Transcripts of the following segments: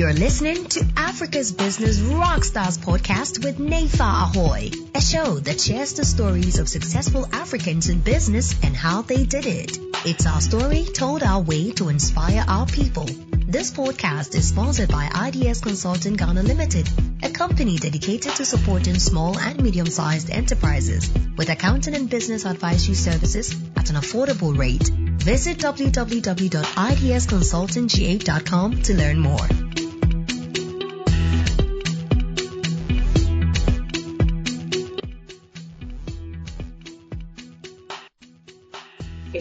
You're listening to Africa's Business Rockstars podcast with Nefa Ahoy, a show that shares the stories of successful Africans in business and how they did it. It's our story told our way to inspire our people. This podcast is sponsored by IDS Consulting Ghana Limited, a company dedicated to supporting small and medium-sized enterprises with accounting and business advisory services at an affordable rate. Visit www.idsconsultinggh.com to learn more.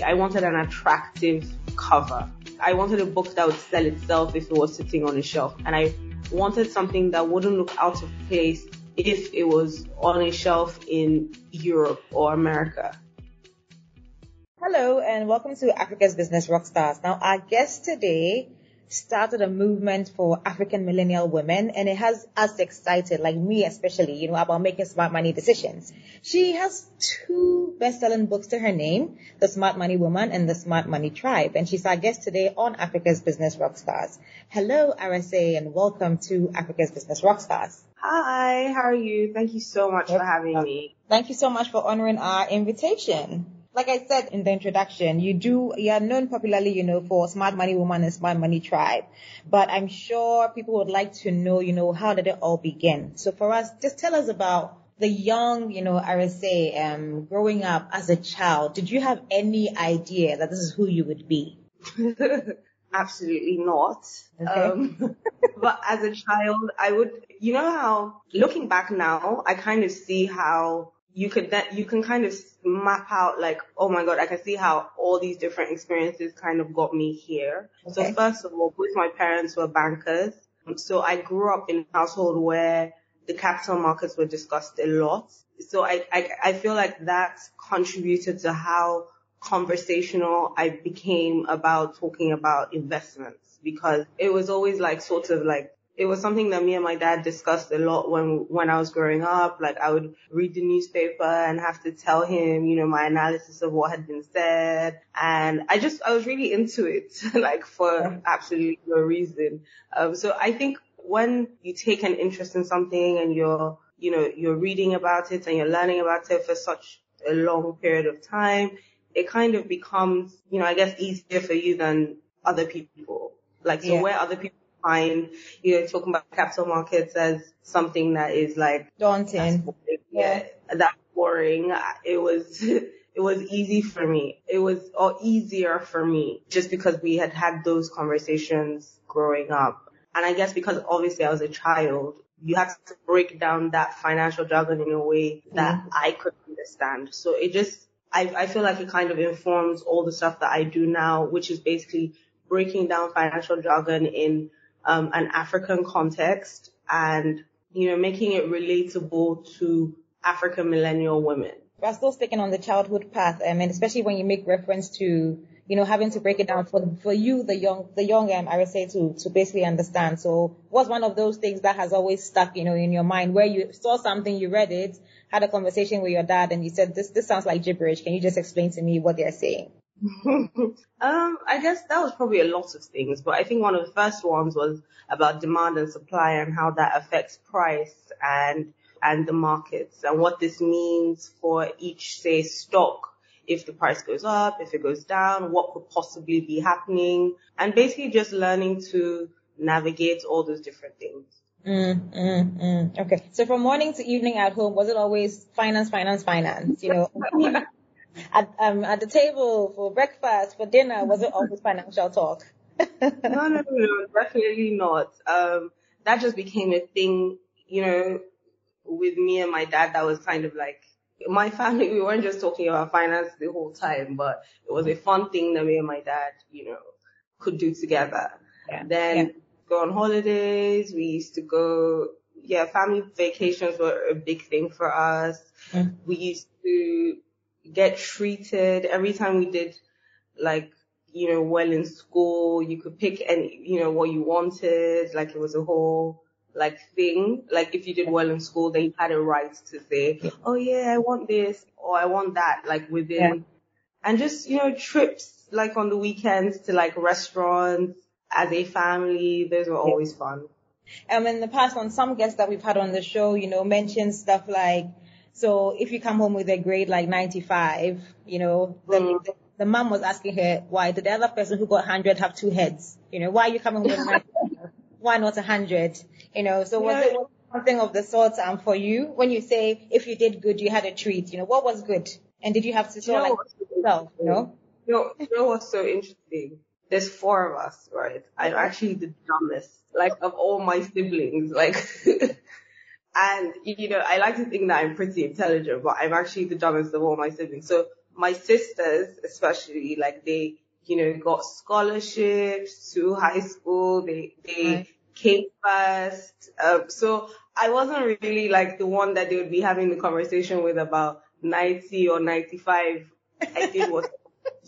I wanted an attractive cover. I wanted a book that would sell itself if it was sitting on a shelf. And I wanted something that wouldn't look out of place if it was on a shelf in Europe or America. Hello and welcome to Africa's Business Rockstars. Now our guest today started a movement for African millennial women and it has us excited, like me especially, you know, about making smart money decisions. She has two best-selling books to her name, The Smart Money Woman and The Smart Money Tribe. And she's our guest today on Africa's Business Rockstars. Hello, Arese, and welcome to Africa's Business Rockstars. Hi, how are you? Thank you so much for having me. Thank you so much for honoring our invitation like I said in the introduction, you do, you are known popularly, you know, for Smart Money Woman and Smart Money Tribe. But I'm sure people would like to know, you know, how did it all begin? So for us, just tell us about the young, you know, Arese, um, growing up as a child. Did you have any idea that this is who you would be? Absolutely not. Okay. Um, but as a child, I would, you know how, looking back now, I kind of see how you could that you can kind of map out like, oh my god, I can see how all these different experiences kind of got me here. Okay. So first of all, both my parents were bankers. So I grew up in a household where the capital markets were discussed a lot. So I, I, I feel like that contributed to how conversational I became about talking about investments because it was always like sort of like it was something that me and my dad discussed a lot when when I was growing up. Like I would read the newspaper and have to tell him, you know, my analysis of what had been said, and I just I was really into it, like for absolutely no reason. Um, so I think when you take an interest in something and you're you know you're reading about it and you're learning about it for such a long period of time, it kind of becomes you know I guess easier for you than other people. Like so yeah. where other people find, you know, talking about capital markets as something that is like daunting. Yeah, that's boring. It was, it was easy for me. It was or easier for me just because we had had those conversations growing up. And I guess because obviously I was a child, you had to break down that financial jargon in a way that mm I could understand. So it just, I, I feel like it kind of informs all the stuff that I do now, which is basically breaking down financial jargon in um, an African context and, you know, making it relatable to African millennial women. We're still sticking on the childhood path, um, and especially when you make reference to, you know, having to break it down for for you, the young, the young, um, I would say to to basically understand. So, what's one of those things that has always stuck, you know, in your mind where you saw something, you read it, had a conversation with your dad, and you said, "This this sounds like gibberish. Can you just explain to me what they're saying?" um, I guess that was probably a lot of things, but I think one of the first ones was about demand and supply and how that affects price and and the markets and what this means for each say stock if the price goes up, if it goes down, what could possibly be happening, and basically just learning to navigate all those different things. Mm, mm, mm. Okay. So from morning to evening at home, was it always finance, finance, finance? You know, at, um, at the table for breakfast, for dinner, was it always financial talk? no, no, no, definitely not. Um, that just became a thing, you know, with me and my dad that was kind of like, my family, we weren't just talking about finance the whole time, but it was a fun thing that me and my dad, you know, could do together. Yeah. Then yeah. go on holidays. We used to go, yeah, family vacations were a big thing for us. Mm. We used to get treated every time we did like you know well in school you could pick any you know what you wanted like it was a whole like thing like if you did well in school then you had a right to say oh yeah i want this or i want that like within yeah. and just you know trips like on the weekends to like restaurants as a family, those were always fun. Um, in the past, on some guests that we've had on the show, you know, mentioned stuff like, so if you come home with a grade like 95, you know, the, mm. the, the mom was asking her, why did the other person who got 100 have two heads? You know, why are you coming with 95? why not 100? You know, so was yeah. it something of the sort um, for you when you say if you did good, you had a treat? You know, what was good? And did you have to sort you know, like yourself, you know? You know, you know what's so interesting? There's four of us, right? I'm actually the dumbest, like of all my siblings, like, and you know, I like to think that I'm pretty intelligent, but I'm actually the dumbest of all my siblings. So my sisters, especially, like they, you know, got scholarships to high school. They, they right. came first. Um, so I wasn't really like the one that they would be having the conversation with about 90 or 95. I did what,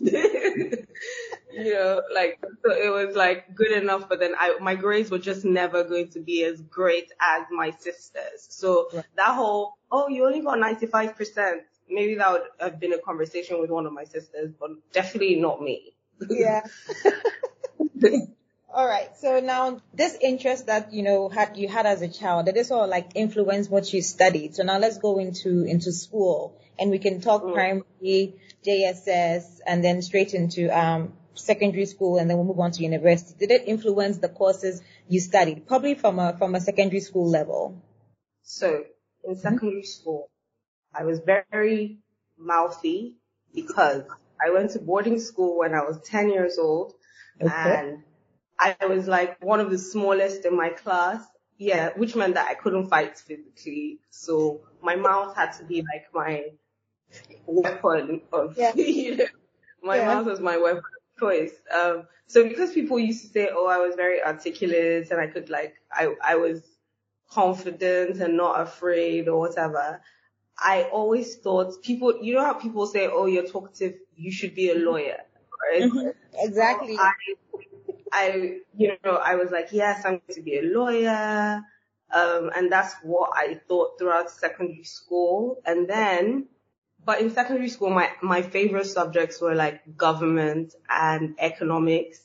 you know, like, so it was like good enough, but then I, my grades were just never going to be as great as my sisters. So right. that whole, oh, you only got 95%. Maybe that would have been a conversation with one of my sisters, but definitely not me. yeah. All right. So now this interest that, you know, had, you had as a child, did this all like influence what you studied? So now let's go into, into school and we can talk mm. primary, JSS, and then straight into, um, secondary school and then we'll move on to university. Did it influence the courses you studied? Probably from a, from a secondary school level. So in secondary school, I was very mouthy because I went to boarding school when I was 10 years old okay. and I was like one of the smallest in my class. Yeah, which meant that I couldn't fight physically. So my mouth had to be like my weapon of, yeah. you know, my yeah. mouth was my weapon choice. Um, so because people used to say, oh, I was very articulate and I could like, I, I was confident and not afraid or whatever. I always thought people, you know how people say, oh, you're talkative, you should be a lawyer, right? Mm-hmm. Exactly. So I, I, you know, I was like, yes, I'm going to be a lawyer. Um, and that's what I thought throughout secondary school. And then, but in secondary school, my, my favorite subjects were like government and economics.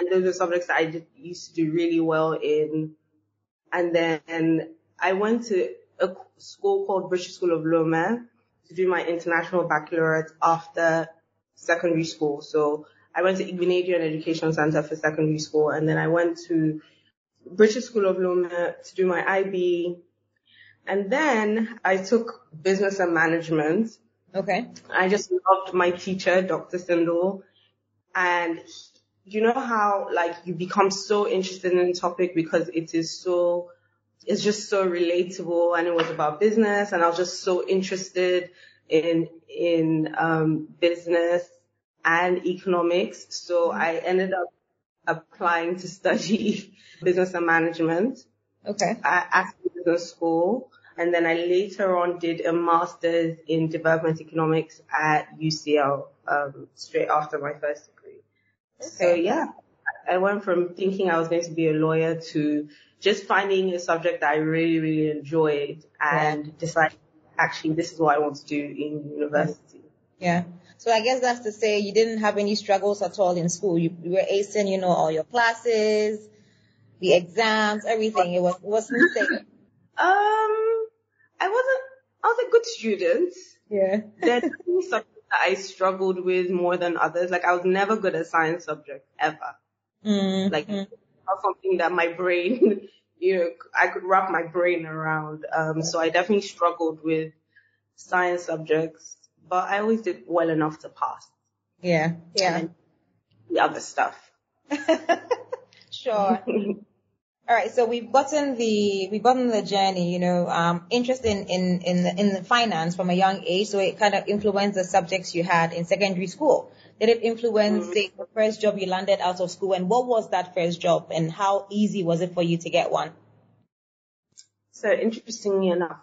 And those are subjects that I just used to do really well in. And then I went to a school called British School of Lomé to do my international baccalaureate after secondary school. So I went to Igbinedion Education Center for secondary school and then I went to British School of Lomé to do my IB. And then I took business and management. Okay. I just loved my teacher, Dr. Sindel. And you know how like you become so interested in a topic because it is so it's just so relatable and it was about business and I was just so interested in in um business and economics. So. I ended up applying to study business and management. Okay. At business school. And then I later on did a master's in development economics at UCL, um, straight after my first degree. Okay. So yeah, I went from thinking I was going to be a lawyer to just finding a subject that I really, really enjoyed and yeah. deciding actually this is what I want to do in university. Yeah. So I guess that's to say you didn't have any struggles at all in school. You, you were acing, you know, all your classes, the exams, everything. It was, it was smooth Um, I wasn't, I was a good student. Yeah. There's subjects that I struggled with more than others. Like I was never good at science subjects ever. Mm-hmm. Like not something that my brain, you know, I could wrap my brain around. Um, so I definitely struggled with science subjects but I always did well enough to pass. Yeah, yeah. the other stuff. sure. All right, so we've gotten the we've gotten the journey, you know, um, interest in in in the, in the finance from a young age, so it kind of influenced the subjects you had in secondary school. Did it influence mm-hmm. say, the first job you landed out of school, and what was that first job, and how easy was it for you to get one? So interestingly enough,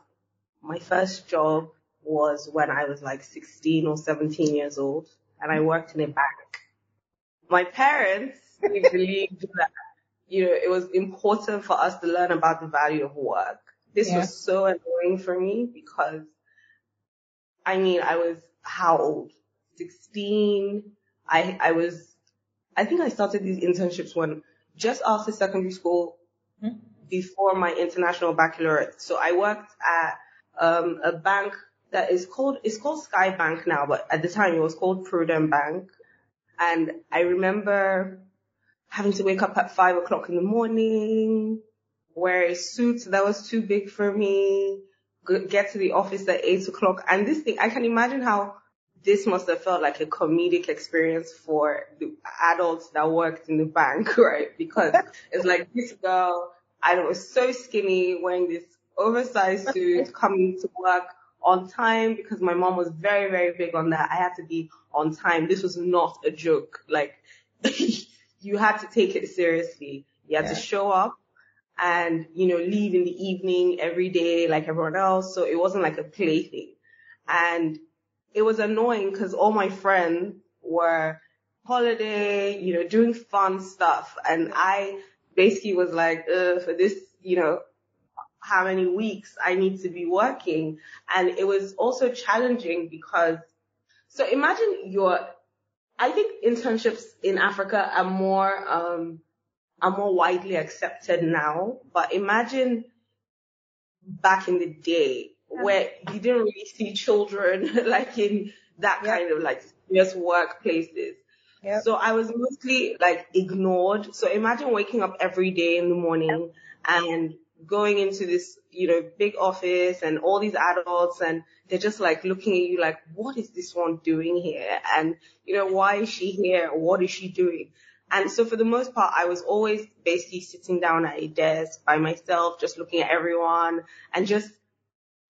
my first job was when I was like 16 or 17 years old and I worked in a bank. My parents believed that, you know, it was important for us to learn about the value of work. This yeah. was so annoying for me because I mean, I was how old? 16. I, I was, I think I started these internships when just after secondary school, mm-hmm. before my international baccalaureate. So I worked at um, a bank that is called it's called Skye Bank now, but at the time it was called Prudent Bank. And I remember having to wake up at five o'clock in the morning, wear a suit that was too big for me, get to the office at eight o'clock. And this thing, I can imagine how this must have felt like a comedic experience for the adults that worked in the bank, right? Because it's like this girl, I was so skinny wearing this oversized suit coming to work on time because my mom was very, very big on that. I had to be on time. This was not a joke. Like you had to take it seriously. You had yeah. to show up and, you know, leave in the evening every day like everyone else. So it wasn't like a play thing. And it was annoying because all my friends were holiday, you know, doing fun stuff. And I basically was like, uh, for this, you know, how many weeks I need to be working. And it was also challenging because, so imagine your, I think internships in Africa are more, um, are more widely accepted now, but imagine back in the day where you didn't really see children like in that yep. kind of like serious workplaces. Yep. So I was mostly like ignored. So imagine waking up every day in the morning and going into this, you know, big office and all these adults and they're just like looking at you like, what is this one doing here? And, you know, why is she here? What is she doing? And so for the most part, I was always basically sitting down at a desk by myself, just looking at everyone and just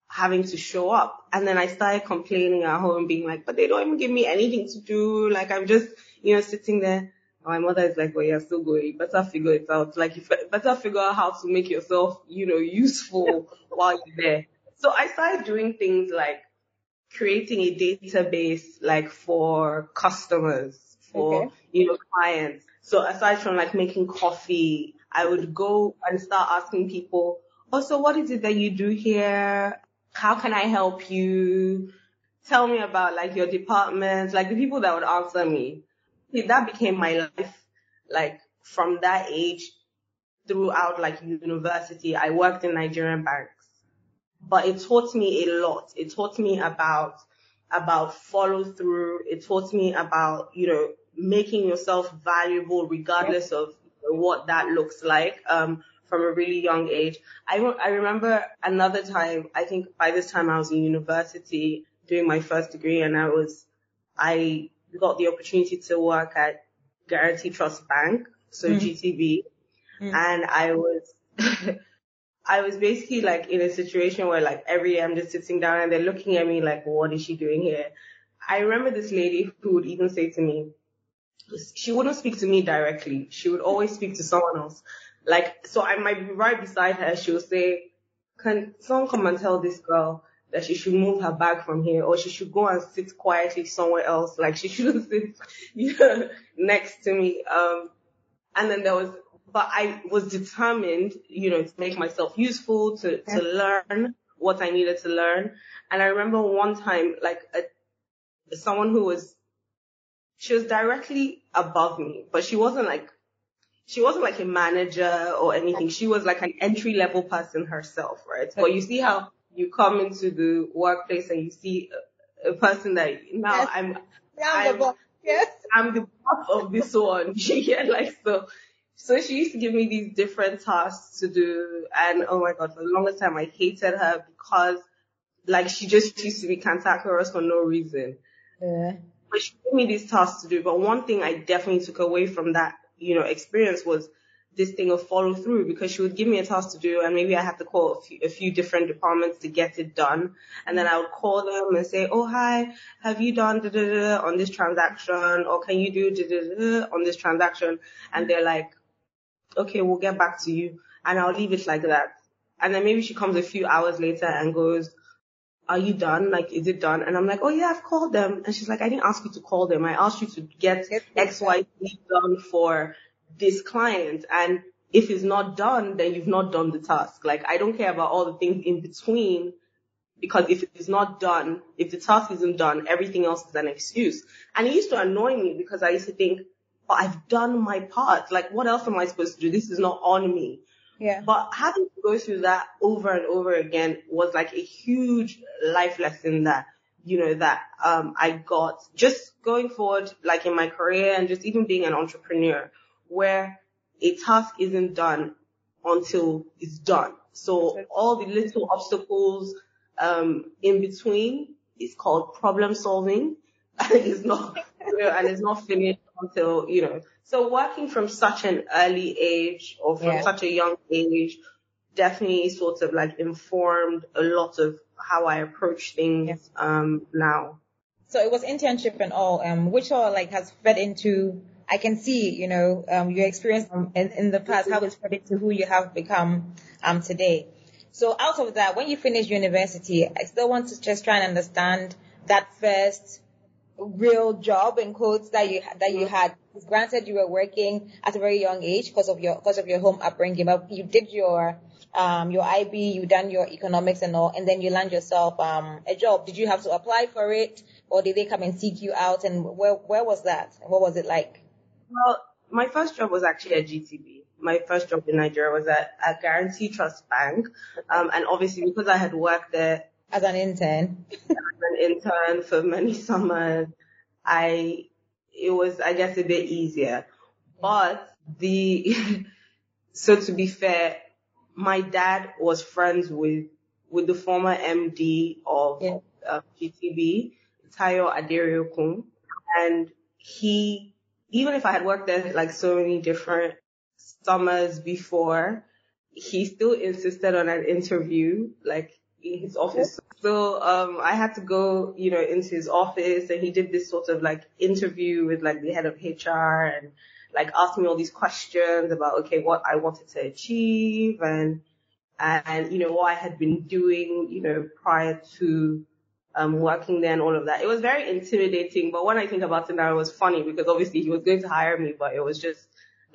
having to show up. And then I started complaining at home being like, but they don't even give me anything to do. Like I'm just, you know, sitting there my mother is like, well, you're still going. You better figure it out. Like, you better figure out how to make yourself, you know, useful while you're there. So I started doing things like creating a database, like for customers, for, okay. you know, clients. So aside from like making coffee, I would go and start asking people, oh, so what is it that you do here? How can I help you? Tell me about like your department, like the people that would answer me that became my life. Like from that age throughout like university, I worked in Nigerian banks, but it taught me a lot. It taught me about, about follow through. It taught me about, you know, making yourself valuable regardless of what that looks like. Um, from a really young age. I, I remember another time, I think by this time I was in university doing my first degree and I was, I got the opportunity to work at Guaranty Trust Bank, so mm. GTB, mm. and I was, I was basically like in a situation where like every day I'm just sitting down and they're looking at me like, what is she doing here? I remember this lady who would even say to me, she wouldn't speak to me directly. She would always speak to someone else. Like, so I might be right beside her. She would say, can someone come and tell this girl that she should move her back from here or she should go and sit quietly somewhere else. Like she shouldn't sit you know, next to me. Um, and then there was, but I was determined, you know, to make myself useful, to, to learn what I needed to learn. And I remember one time, like a, someone who was, she was directly above me, but she wasn't like, she wasn't like a manager or anything. She was like an entry level person herself, right? But you see how you come into the workplace and you see a, a person that now yes. I'm, I'm, the yes. I'm the boss of this one. yeah, like so. So she used to give me these different tasks to do, and oh my god, for the longest time I hated her because, like, she just used to be cantankerous for no reason. Yeah. But she gave me these tasks to do. But one thing I definitely took away from that, you know, experience was this thing of follow through because she would give me a task to do and maybe I had to call a few, a few different departments to get it done. And then I would call them and say, oh, hi, have you done da, da, da, on this transaction or can you do da, da, da, on this transaction? And they're like, okay, we'll get back to you. And I'll leave it like that. And then maybe she comes a few hours later and goes, are you done? Like, is it done? And I'm like, oh yeah, I've called them. And she's like, I didn't ask you to call them. I asked you to get X, Y, Z done for this client and if it's not done, then you've not done the task. Like I don't care about all the things in between because if it's not done, if the task isn't done, everything else is an excuse. And it used to annoy me because I used to think but I've done my part. Like, what else am I supposed to do? This is not on me. Yeah. But having to go through that over and over again was like a huge life lesson that, you know, that, um, I got just going forward, like in my career and just even being an entrepreneur where a task isn't done until it's done. So all the little obstacles, um, in between is called problem solving. and it's not, you know, and it's not finished until, you know, so working from such an early age or from Yeah. such a young age definitely sort of like informed a lot of how I approach things, Yes. um, now. So it was internship and all, um, which all like has fed into. I can see, you know, um, your experience in, in the past, how it's fed into who you have become um today. So out of that, when you finish university, I still want to just try and understand that first real job in quotes that you that you had. Granted, you were working at a very young age because of your because of your home upbringing, but you did your um your IB, you done your economics and all, and then you land yourself um a job. Did you have to apply for it, or did they come and seek you out? And where where was that? What was it like? Well, my first job was actually at GTB. My first job in Nigeria was at, at Guaranty Trust Bank. Um, and obviously because I had worked there As an intern, as an intern for many summers, I, it was, I guess, a bit easier. But the, so to be fair, my dad was friends with, with the former MD of Yeah. uh, GTB, Tayo Aderinokun, and he, even if I had worked there like so many different summers before, he still insisted on an interview, like in his office. So, um, I had to go, you know, into his office and he did this sort of like interview with like the head of HR and like asked me all these questions about, okay, what I wanted to achieve and, and, you know, what I had been doing, you know, prior to, um, working there and all of that. It was very intimidating, but when I think about it now, it was funny because obviously he was going to hire me, but it was just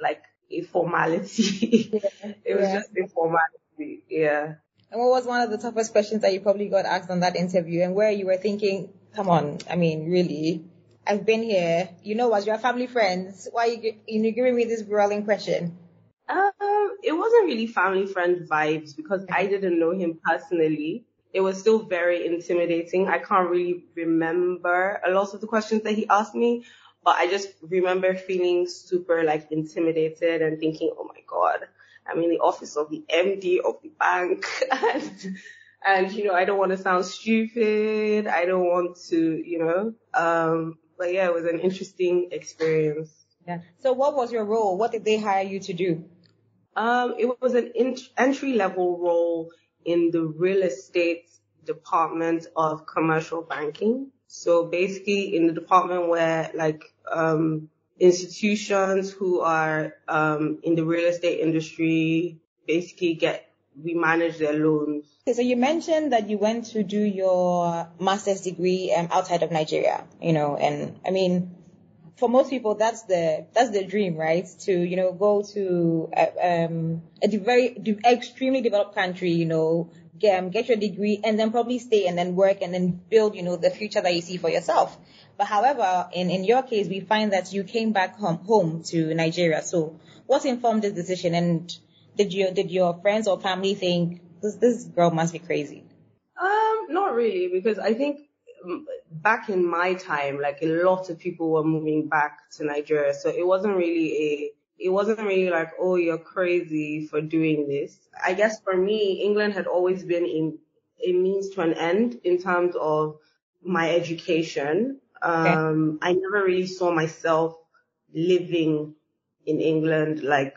like a formality. it was Yeah. just a formality. Yeah. and what was one of the toughest questions that you probably got asked on that interview, and where you were thinking, come on, I mean, really, I've been here, you know, as your family friends, why are you, you giving me this grueling question? Um, it wasn't really family friend vibes because I didn't know him personally. It was still very intimidating. I can't really remember a lot of the questions that he asked me, but I just remember feeling super like intimidated and thinking, oh my god, I'm in the office of the MD of the bank and, and you know, I don't want to sound stupid. I don't want to, you know, um, but yeah, it was an interesting experience. Yeah. So what was your role? What did they hire you to do? Um, it was an ent- entry level role in the real estate department of commercial banking. So basically in the department where like, um, institutions who are, um, in the real estate industry basically get, we manage their loans. Okay, so you mentioned that you went to do your master's degree um, outside of Nigeria, you know, and I mean, for most people, that's the that's the dream, right? To you know go to a, um, a very extremely developed country, you know, get, um, get your degree, and then probably stay and then work and then build, you know, the future that you see for yourself. But however, in in your case, we find that you came back home home to Nigeria. So, what informed this decision? And did your did your friends or family think this this girl must be crazy? Um, not really, because I think back in my time, like a lot of people were moving back to Nigeria, so it wasn't really a, it wasn't really like, oh, you're crazy for doing this. I guess for me, England had always been in a means to an end in terms of my education. Um, I never really saw myself living in England like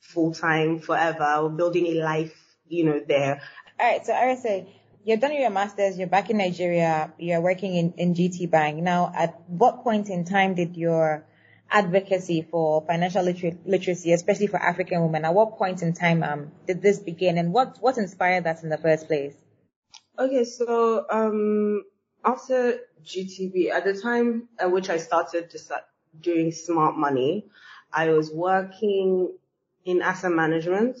full time forever or building a life, you know, there. All right, so Arese, you're done with your masters, you're back in Nigeria, you're working in, in GT Bank. Now, at what point in time did your advocacy for financial liter- literacy, especially for African women, at what point in time um, did this begin and what, what inspired that in the first place? Okay, so um, after GTB, at the time at which I started doing smart money, I was working in asset management,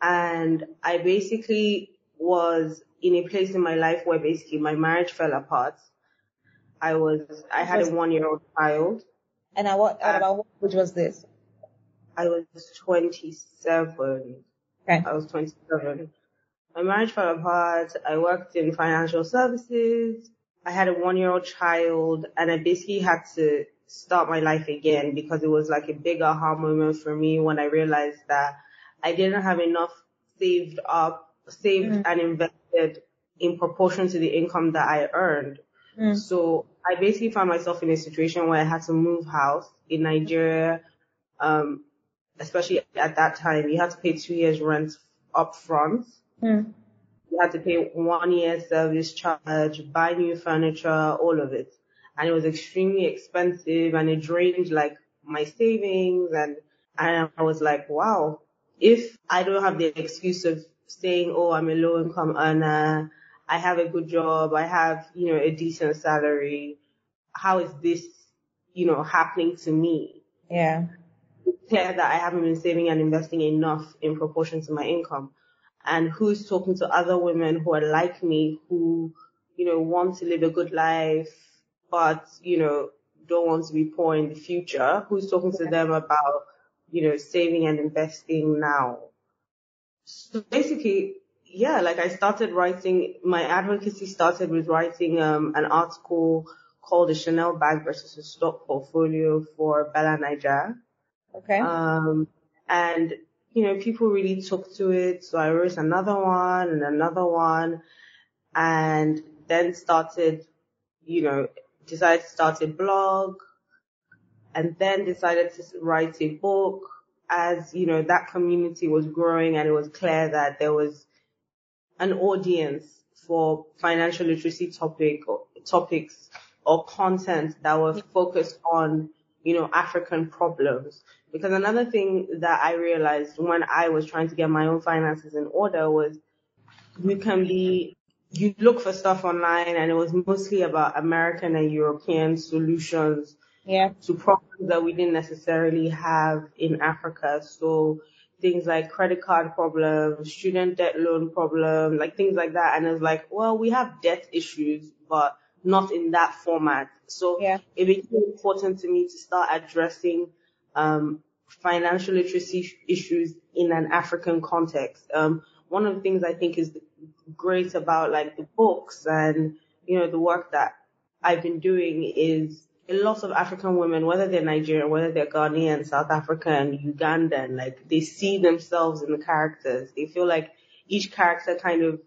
and I basically was in a place in my life where basically my marriage fell apart. I was I had a one year old child, And I, what, at uh, about what age was this? I was 27. Okay. I was 27. My marriage fell apart. I worked in financial services. I had a one year old child and I basically had to start my life again because it was like a big aha moment for me when I realized that I didn't have enough saved up, saved mm. and invested in proportion to the income that I earned. Mm. So I basically found myself in a situation where I had to move house in Nigeria. Um, especially at that time, you had to pay two years rent up front. Mm. You had to pay one year service charge, buy new furniture, all of it. And it was extremely expensive and it drained like my savings and, and I was like, wow, if I don't have the excuse of saying, oh, I'm a low income earner, I have a good job, I have, you know, a decent salary, how is this, you know, happening to me? Yeah. It's clear that I haven't been saving and investing enough in proportion to my income. And who's talking to other women who are like me, who, you know, want to live a good life, but, you know, don't want to be poor in the future? Who's talking to them about, you know, saving and investing now? So basically, yeah, like I started writing, my advocacy started with writing um, an article called the Chanel bag versus a stock portfolio for Bella Naija. Okay. Um, and, you know, people really took to it. So I wrote another one and another one and then started, you know, decided to start a blog and then decided to write a book as, you know, that community was growing and it was clear that there was an audience for financial literacy topic or topics or content that were focused on, you know, African problems. Because another thing that I realized when I was trying to get my own finances in order was you can be, you look for stuff online and it was mostly about American and European solutions yeah. to problems that we didn't necessarily have in Africa. So things like credit card problems, student debt loan problem, like things like that. And it's like, well, we have debt issues, but not in that format. So yeah. it became important to me to start addressing um, financial literacy issues in an African context. Um, one of the things I think is great about like the books and you know the work that I've been doing is a lot of African women, whether they're Nigerian, whether they're Ghanaian, South African, Ugandan, like they see themselves in the characters. They feel like each character kind of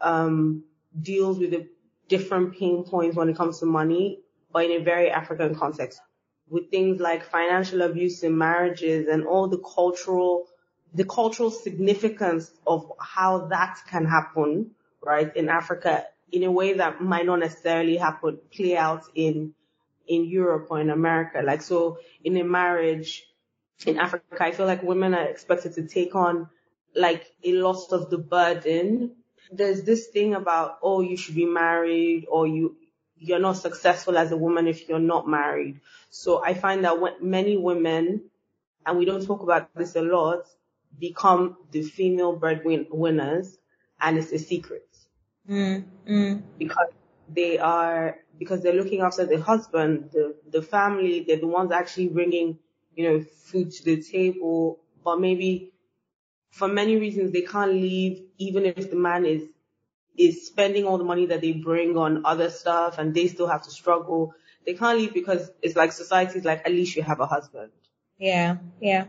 um, deals with a different pain points when it comes to money, but in a very African context. With things like financial abuse in marriages and all the cultural, the cultural significance of how that can happen, right, in Africa in a way that might not necessarily happen, play out in in Europe or in America. Like, so in a marriage in Africa, I feel like women are expected to take on like a lot of the burden. There's this thing about, oh, you should be married or you, you're not successful as a woman if you're not married. So I find that when many women, and we don't talk about this a lot, become the female breadwinners and it's a secret. Mm, mm. Because they are because they're looking after the husband, the the family. They're the ones actually bringing you know food to the table, but maybe for many reasons they can't leave, even if the man is is spending all the money that they bring on other stuff, and they still have to struggle. They can't leave because it's like society's like at least you have a husband. Yeah, yeah.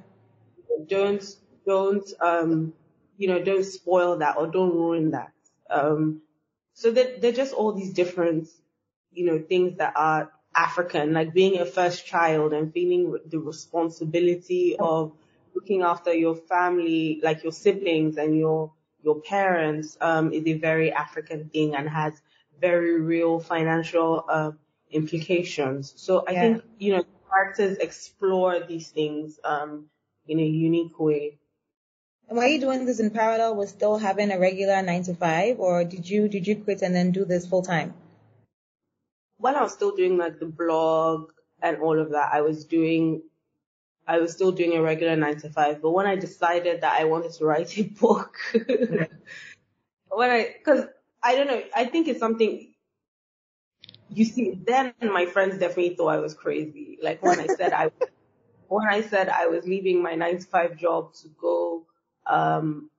Don't don't um you know don't spoil that or don't ruin that. Um so that they're just all these different, you know, things that are African, like being a first child and feeling the responsibility of looking after your family, like your siblings and your your parents, um, is a very African thing and has very real financial uh, implications. So I yeah. think you know characters explore these things um, in a unique way. And were you doing this in parallel with still having a regular nine to five, or did you did you quit and then do this full time? While I was still doing like the blog and all of that, I was doing, I was still doing a regular nine to five. But when I decided that I wanted to write a book, when I, because I don't know, I think it's something you see, then my friends definitely thought I was crazy. Like when I said I, when I said I was leaving my nine to five job to go, um,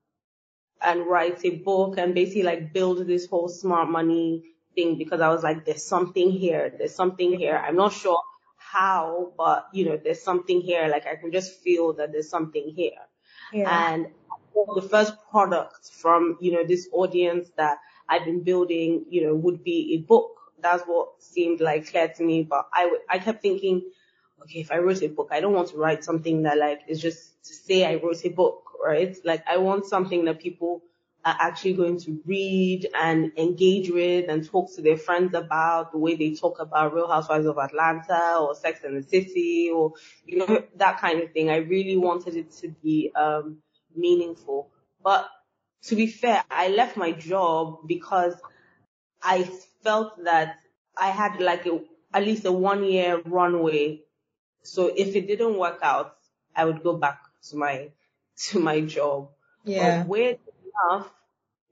and write a book and basically like build this whole smart money thing because I was like, there's something here. There's something here. I'm not sure how, but you know, there's something here. Like I can just feel that there's something here. Yeah. And the first product from, you know, this audience that I've been building, you know, would be a book. That's what seemed like clear to me. But I, I kept thinking, okay, if I wrote a book, I don't want to write something that like is just to say I wrote a book, right? Like I want something that people are actually going to read and engage with and talk to their friends about the way they talk about Real Housewives of Atlanta or Sex and the City or, you know, that kind of thing. I really wanted it to be, um, meaningful. But to be fair, I left my job because I felt that I had like a, at least a one year runway. So if it didn't work out, I would go back to my, to my job. Yeah. But weird enough,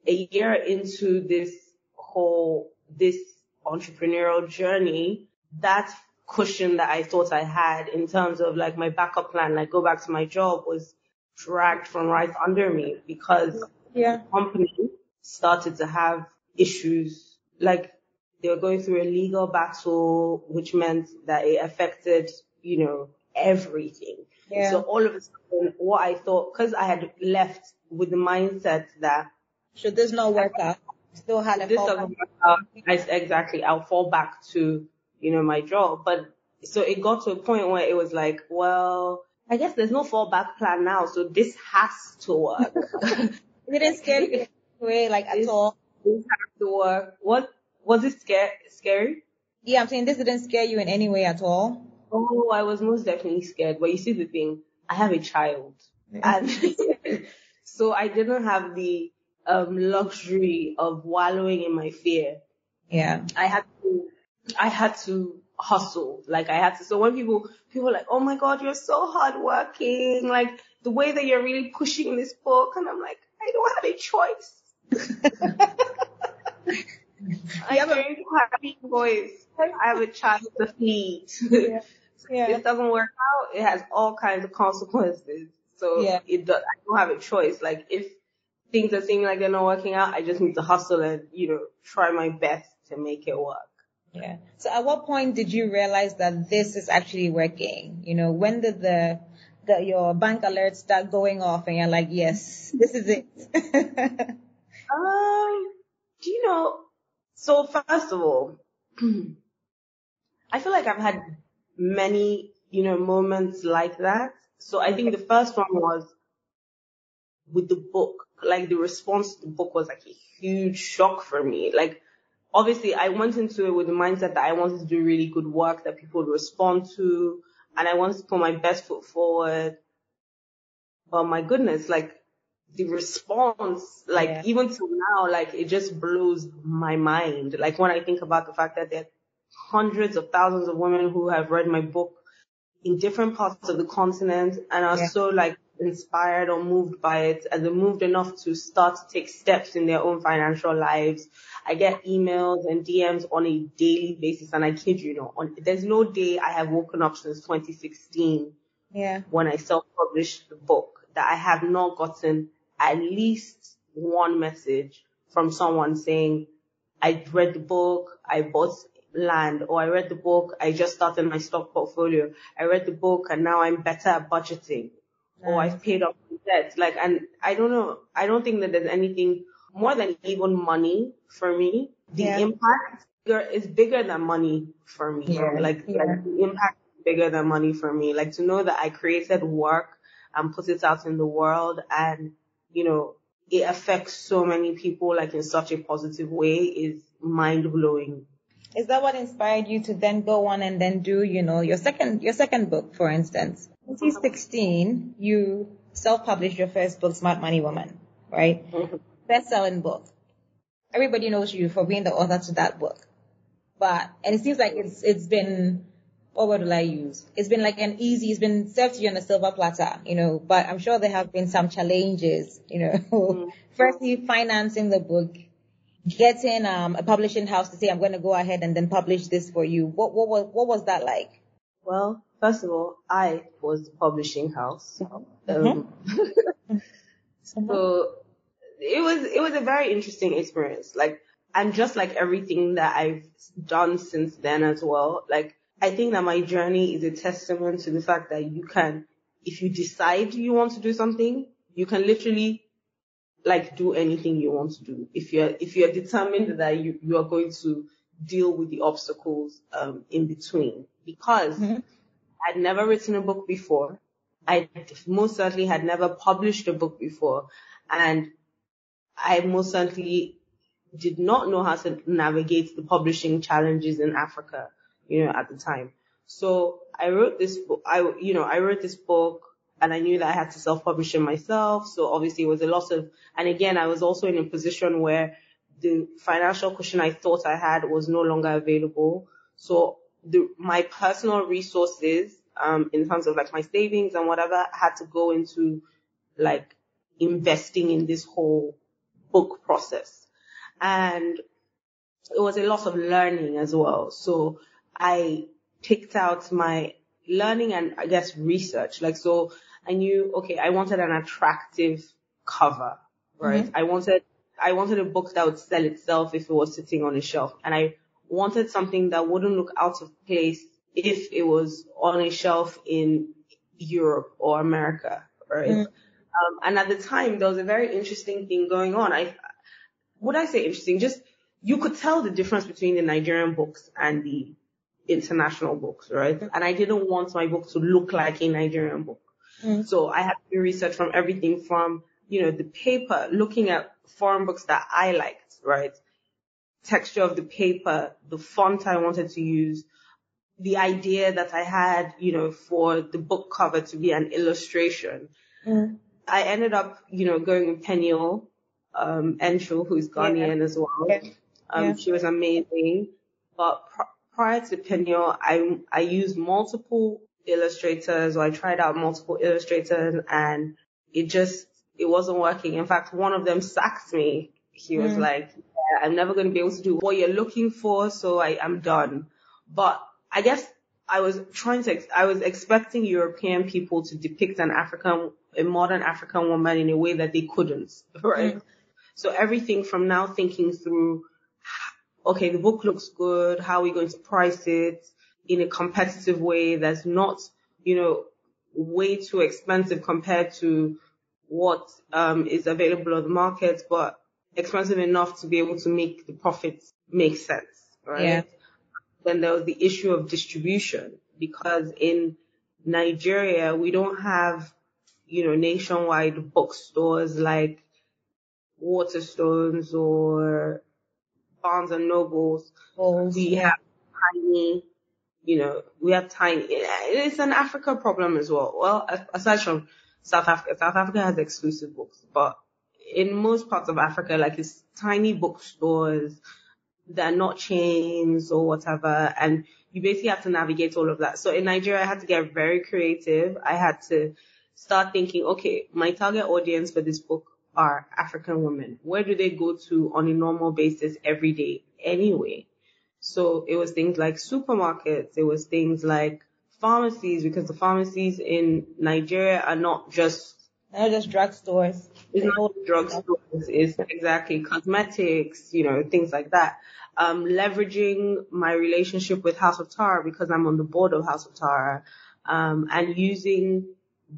a year into this whole, this entrepreneurial journey, that cushion that I thought I had in terms of like my backup plan, like go back to my job was dragged from right under me because yeah. the company started to have issues like they were going through a legal battle, which meant that it affected, you know, everything. Yeah. So all of a sudden, what I thought, cause I had left with the mindset that should this not work out, still had a this doesn't work out, I, exactly, I'll fall back to, you know, my job. But so it got to a point where it was like, well, I guess there's no fallback plan now, so this has to work. it didn't scare you away like at all. This has to work. What was it scare, scary? Yeah, I'm saying this didn't scare you in any way at all. Oh, I was most definitely scared. But you see the thing, I have a child. And so I didn't have the um, luxury of wallowing in my fear. Yeah. I had to, I had to hustle. Like I had to. So when people people are like, "Oh my God, you're so hardworking," like the way that you're really pushing this book, and I'm like, I don't have a choice. I have a very happy voice. I have a child to feed. Yeah. yeah. If it doesn't work out, it has all kinds of consequences. So yeah. it does, I don't have a choice. Like if things are seeming like they're not working out, I just need to hustle and, you know, try my best to make it work. Yeah. So at what point did you realize that this is actually working? You know, when did the, the your bank alerts start going off and you're like, yes, this is it? um, do you know, so first of all, I feel like I've had many, you know, moments like that. So I think the first one was with the book. Like the response to the book was like a huge shock for me. Like obviously I went into it with the mindset that I wanted to do really good work that people would respond to and I wanted to put my best foot forward. But my goodness, like the response, like yeah. even till now, like it just blows my mind. Like when I think about the fact that there are hundreds of thousands of women who have read my book in different parts of the continent and are yeah. so like inspired or moved by it and they're moved enough to start to take steps in their own financial lives. I get emails and DMs on a daily basis and I kid you not, on, there's no day I have woken up since 2016 yeah. when I self-published the book that I have not gotten at least one message from someone saying, I read the book, I bought land, or I read the book, I just started my stock portfolio. I read the book and now I'm better at budgeting nice. or mm. I've paid off debt. Like, and I don't know, I don't think that there's anything more than even money for me. The yeah. impact is bigger than money for me. Yeah. Like, yeah. like the impact is bigger than money for me. Like to know that I created work and put it out in the world and, you know, it affects so many people like in such a positive way is mind blowing. Is that what inspired you to then go on and then do, you know, your second, your second book, for instance? In 2016, you self-published your first book, Smart Money Woman, right? Mm-hmm. Best-selling book. Everybody knows you for being the author to that book. But, and it seems like it's, it's been, what word will I use? It's been like an easy, it's been served to you on a silver platter, you know, but I'm sure there have been some challenges, you know. Mm-hmm. Firstly, financing the book, getting um, a publishing house to say, I'm going to go ahead and then publish this for you? What, what, was, what was that like? Well, first of all, I was the publishing house. Mm-hmm. Um, so it was, it was a very interesting experience. Like, and just like everything that I've done since then as well, like, I think that my journey is a testament to the fact that you can, if you decide you want to do something, you can literally like do anything you want to do. If you're, if you're determined that you, you are going to deal with the obstacles, um, in between because mm-hmm. I'd never written a book before. I most certainly had never published a book before and I most certainly did not know how to navigate the publishing challenges in Africa, you know, at the time. So I wrote this book, I, you know, I wrote this book and I knew that I had to self-publish it myself. So obviously it was a lot of, and again, I was also in a position where the financial cushion I thought I had was no longer available. So the, my personal resources, um, in terms of like my savings and whatever had to go into like investing in this whole book process. And it was a lot of learning as well. So I picked out my learning and I guess research. Like, so I knew, okay, I wanted an attractive cover, right? Mm-hmm. I wanted, I wanted a book that would sell itself if it was sitting on a shelf. And I wanted something that wouldn't look out of place if it was on a shelf in Europe or America, right? Mm-hmm. Um, and at the time, there was a very interesting thing going on. I, would I say interesting? Just, you could tell the difference between the Nigerian books and the international books, right? And I didn't want my book to look like a Nigerian book. Mm. So I had to do research from everything from, you know, the paper, looking at foreign books that I liked, right? Texture of the paper, the font I wanted to use, the idea that I had, you know, for the book cover to be an illustration. Mm. I ended up, you know, going with Peniel, um, Ensho, who's Ghanaian yeah. as well. Yeah. Um, yeah. she was amazing. But pr- prior to Peniel, I, I used multiple illustrators or I tried out multiple illustrators and it just, it wasn't working. In fact, one of them sacked me. He was mm. like, yeah, I'm never going to be able to do what you're looking for. So I am done. But I guess I was trying to, I was expecting European people to depict an African, a modern African woman in a way that they couldn't, right? Mm. So everything from now thinking through, okay, the book looks good. How are we going to price it? In a competitive way that's not, you know, way too expensive compared to what um, is available on the market, but expensive enough to be able to make the profits make sense, right? Yeah. Then there was the issue of distribution because in Nigeria, we don't have, you know, nationwide bookstores like Waterstones or Barnes and Nobles. Oh, we yeah. have tiny you know, we have tiny, it's an Africa problem as well. Well, aside from South Africa, South Africa has exclusive books, but in most parts of Africa, like it's tiny bookstores that are not chains or whatever, and you basically have to navigate all of that. So in Nigeria, I had to get very creative. I had to start thinking, okay, my target audience for this book are African women. Where do they go to on a normal basis every day anyway? So it was things like supermarkets, it was things like pharmacies, because the pharmacies in Nigeria are not just they're just drugstores. It's not drugstores. It's exactly cosmetics, you know, things like that. Um, leveraging my relationship with House of Tara because I'm on the board of House of Tara, um, and using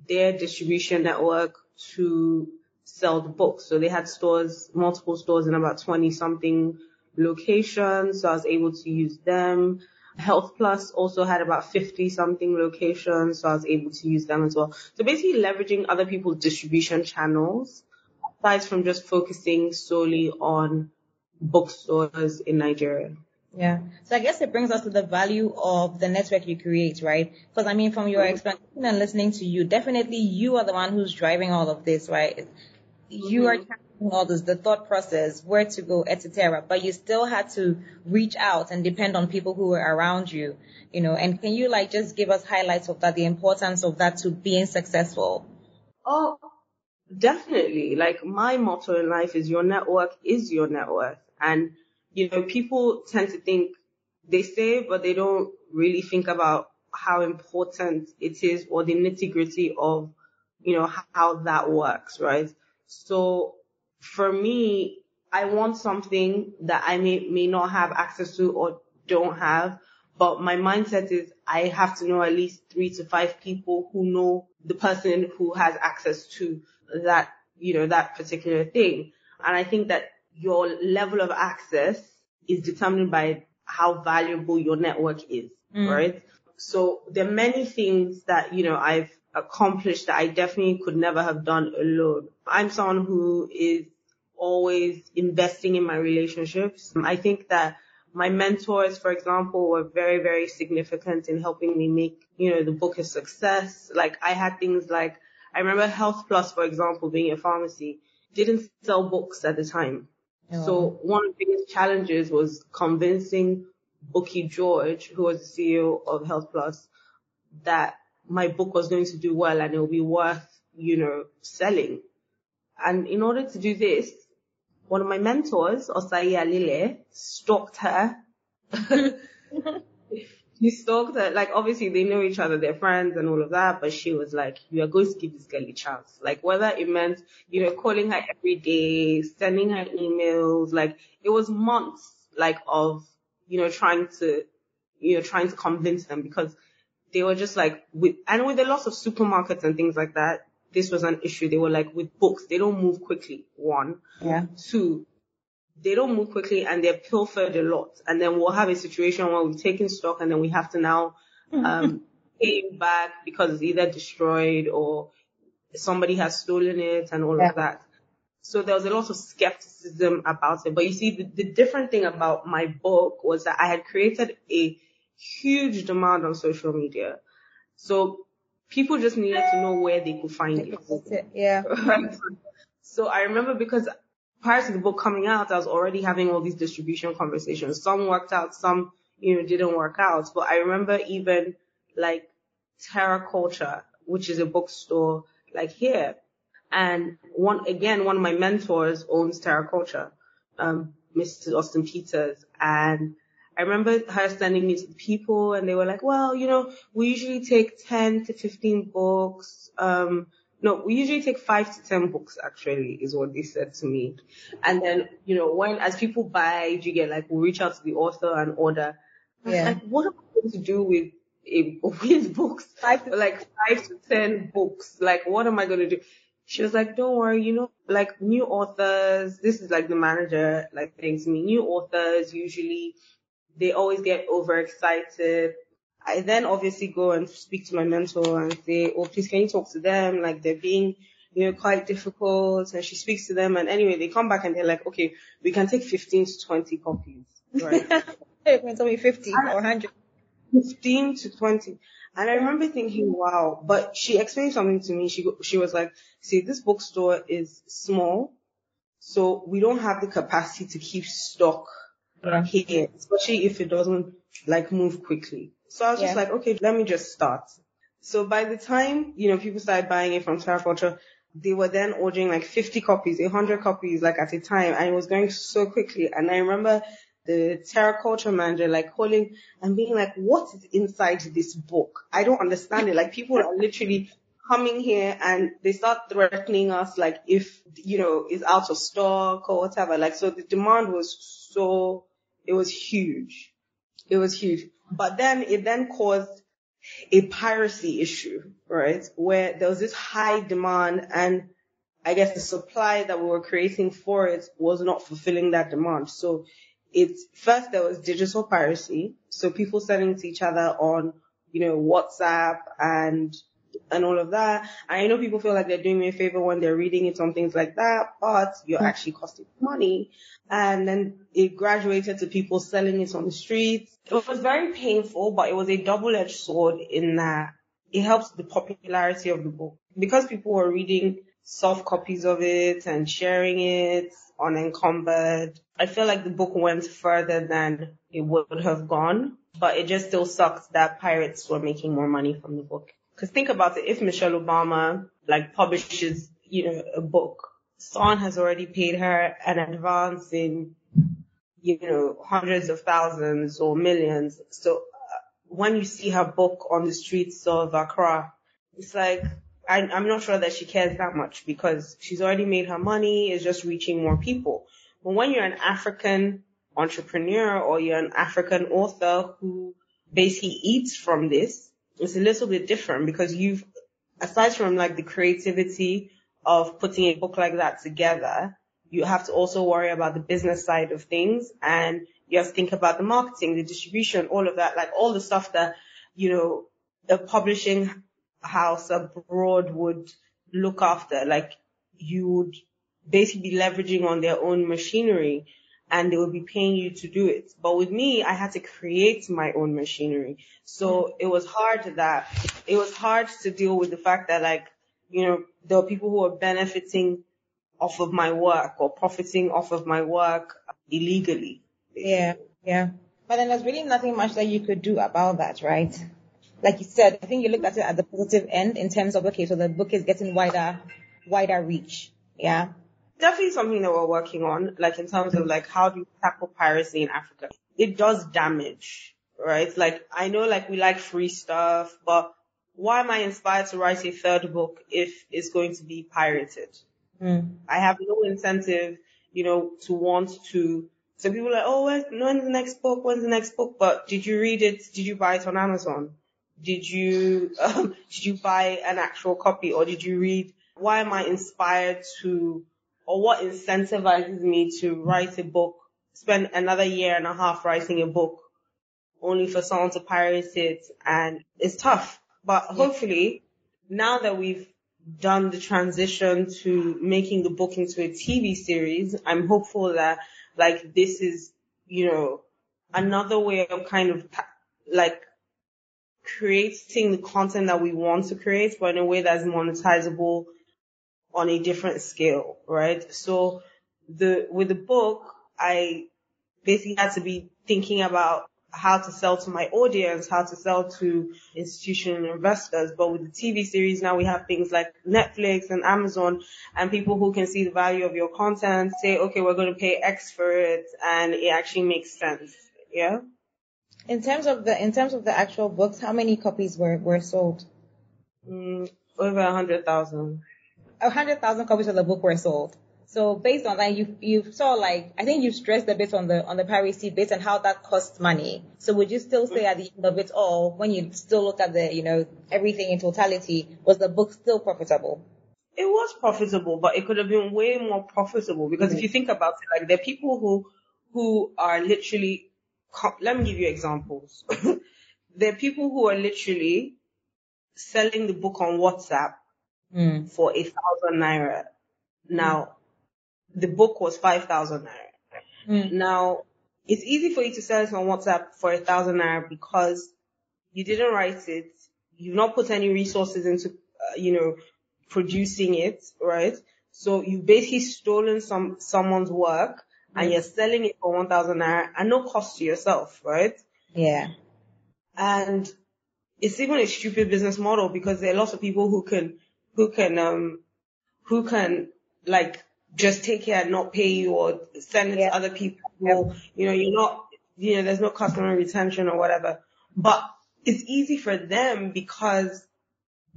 their distribution network to sell the books. So they had stores, multiple stores in about 20 something locations, so I was able to use them. Health Plus also had about 50 something locations, so I was able to use them as well. So basically leveraging other people's distribution channels, aside from just focusing solely on bookstores in Nigeria. Yeah. So I guess it brings us to the value of the network you create, right? Because I mean, from your mm-hmm. explanation and listening to you, definitely you are the one who's driving all of this, right? You are all this, the thought process, where to go, etc. But you still had to reach out and depend on people who were around you, you know. And can you like just give us highlights of that, the importance of that to being successful? Oh, definitely. Like my motto in life is your network is your net worth. And, you know, people tend to think they say, but they don't really think about how important it is or the nitty gritty of, you know, how that works, right? So for me, I want something that I may, may not have access to or don't have, but my mindset is I have to know at least three to five people who know the person who has access to that, you know, that particular thing. And I think that your level of access is determined by how valuable your network is, mm. right? So there are many things that, you know, I've accomplished that I definitely could never have done alone. I'm someone who is always investing in my relationships. I think that my mentors, for example, were very, very significant in helping me make, you know, the book a success. Like I had things like, I remember Health Plus, for example, being a pharmacy, didn't sell books at the time. Oh. So one of the biggest challenges was convincing Bukky George, who was the CEO of Health Plus, that my book was going to do well and it would be worth, you know, selling. And in order to do this, one of my mentors, Osai Alile, stalked her. he stalked her. Like, obviously they know each other, they're friends and all of that, but she was like, you are going to give this girl a chance. Like, whether it meant, you know, calling her every day, sending her emails, like, it was months, like, of, you know, trying to, you know, trying to convince them because they were just like, with, and with the loss of supermarkets and things like that, this was an issue. They were like with books, they don't move quickly. One. Yeah. Two, they don't move quickly and they're pilfered a lot. And then we'll have a situation where we've taken stock and then we have to now, um, pay back because it's either destroyed or somebody has stolen it and all yeah. of that. So there was a lot of skepticism about it. But you see, the, the different thing about my book was that I had created a huge demand on social media. So people just needed to know where they could find it. it. Yeah. so I remember because prior to the book coming out, I was already having all these distribution conversations. Some worked out, some, you know, didn't work out. But I remember even like Terra Kulture, which is a bookstore like here. And one, again, one of my mentors owns Terra Kulture, um, Mr. Austen-Peters. And I remember her sending me to people and they were like, well, you know, we usually take 10 to 15 books. Um, no, we usually take five to 10 books actually is what they said to me. And then, you know, when, as people buy, you get like, we'll reach out to the author and order. Yeah. Like, what am I going to do with a, with books? Five to, like five to 10 books. Like, what am I going to do? She was like, don't worry, you know, like new authors, this is like the manager, like thanks me, new authors usually they always get overexcited. I then obviously go and speak to my mentor and say, oh, please can you talk to them? Like they're being, you know, quite difficult. And she speaks to them. And anyway, they come back and they're like, okay, we can take 15 to 20 copies. Right. it's only 50 or 100. 15 to 20. And I remember thinking, wow, but she explained something to me. She, she was like, see, this bookstore is small. So we don't have the capacity to keep stock yeah. here, especially if it doesn't like move quickly. So I was yeah. just like, okay, let me just start. So by the time, you know, people started buying it from Terra Kulture, they were then ordering like 50 copies, 100 copies like at a time and it was going so quickly. And I remember the Terra Kulture manager like calling and being like, what is inside this book? I don't understand it. Like people are literally coming here and they start threatening us like if, you know, it's out of stock or whatever. Like so the demand was so it was huge. It was huge. But then it then caused a piracy issue, right? Where there was this high demand and I guess the supply that we were creating for it was not fulfilling that demand. So it's first there was digital piracy. So people selling to each other on, you know, WhatsApp and and all of that. I know people feel like they're doing me a favor when they're reading it on things like that, but you're mm. actually costing money. And then it graduated to people selling it on the streets. It was very painful, but it was a double-edged sword in that it helps the popularity of the book. Because people were reading soft copies of it and sharing it unencumbered, I feel like the book went further than it would have gone, but it just still sucked that pirates were making more money from the book. Cause think about it, if Michelle Obama like publishes, you know, a book, someone has already paid her an advance in you know, hundreds of thousands or millions. So uh, when you see her book on the streets of Accra, it's like, I, I'm not sure that she cares that much because she's already made her money, it's just reaching more people. But when you're an African entrepreneur or you're an African author who basically eats from this, it's a little bit different because you've, aside from like the creativity of putting a book like that together, you have to also worry about the business side of things and you have to think about the marketing, the distribution, all of that, like all the stuff that, you know, a publishing house abroad would look after. Like you would basically be leveraging on their own machinery and they will be paying you to do it. But with me, I had to create my own machinery. So mm-hmm. it was hard that, it was hard to deal with the fact that like, you know, there were people who were benefiting off of my work or profiting off of my work illegally. Yeah, yeah. But then there's really nothing much that you could do about that, right? Like you said, I think you looked at it at the positive end in terms of, okay, so the book is getting wider, wider reach. Yeah. Definitely something that we're working on, like in terms of like how do you tackle piracy in Africa? It does damage, right? Like I know like we like free stuff, but why am I inspired to write a third book if it's going to be pirated? Mm. I have no incentive, you know, to want to. So people are like, oh, when's, when's the next book? When's the next book? But did you read it? Did you buy it on Amazon? Did you um, did you buy an actual copy or did you read? Why am I inspired to, or what incentivizes me to write a book? Spend another year and a half writing a book, only for someone to pirate it, and it's tough. But hopefully, now that we've done the transition to making the book into a TV series, I'm hopeful that like this is, you know, another way of kind of like creating the content that we want to create, but in a way that's monetizable on a different scale, right? So the, with the book, I basically had to be thinking about how to sell to my audience, how to sell to institutional investors. But with the TV series now we have things like Netflix and Amazon and people who can see the value of your content say, okay, we're going to pay X for it and it actually makes sense. Yeah. In terms of the, in terms of the actual books, how many copies were, were sold? Mm, over a hundred thousand. A hundred thousand copies of the book were sold. So based on that, you you saw like I think you stressed a bit on the on the piracy bit and how that costs money. So would you still say at the end of it all, when you still look at the you know everything in totality, was the book still profitable? It was profitable, but it could have been way more profitable because mm-hmm. if you think about it, like there are people who who are literally. Let me give you examples. there are people who are literally selling the book on WhatsApp mm. for a thousand naira. Now, the book was 5,000 naira. Mm. Now, it's easy for you to sell it on WhatsApp for a thousand naira because you didn't write it. You've not put any resources into, uh, you know, producing it, right? So you've basically stolen some, someone's work mm. and you're selling it for 1,000 naira at no cost to yourself, right? Yeah. And it's even a stupid business model because there are lots of people who can, who can, um, who can like just take it and not pay you or send it yeah. to other people. Yeah. You know, you're not, you know, there's no customer retention or whatever. But it's easy for them because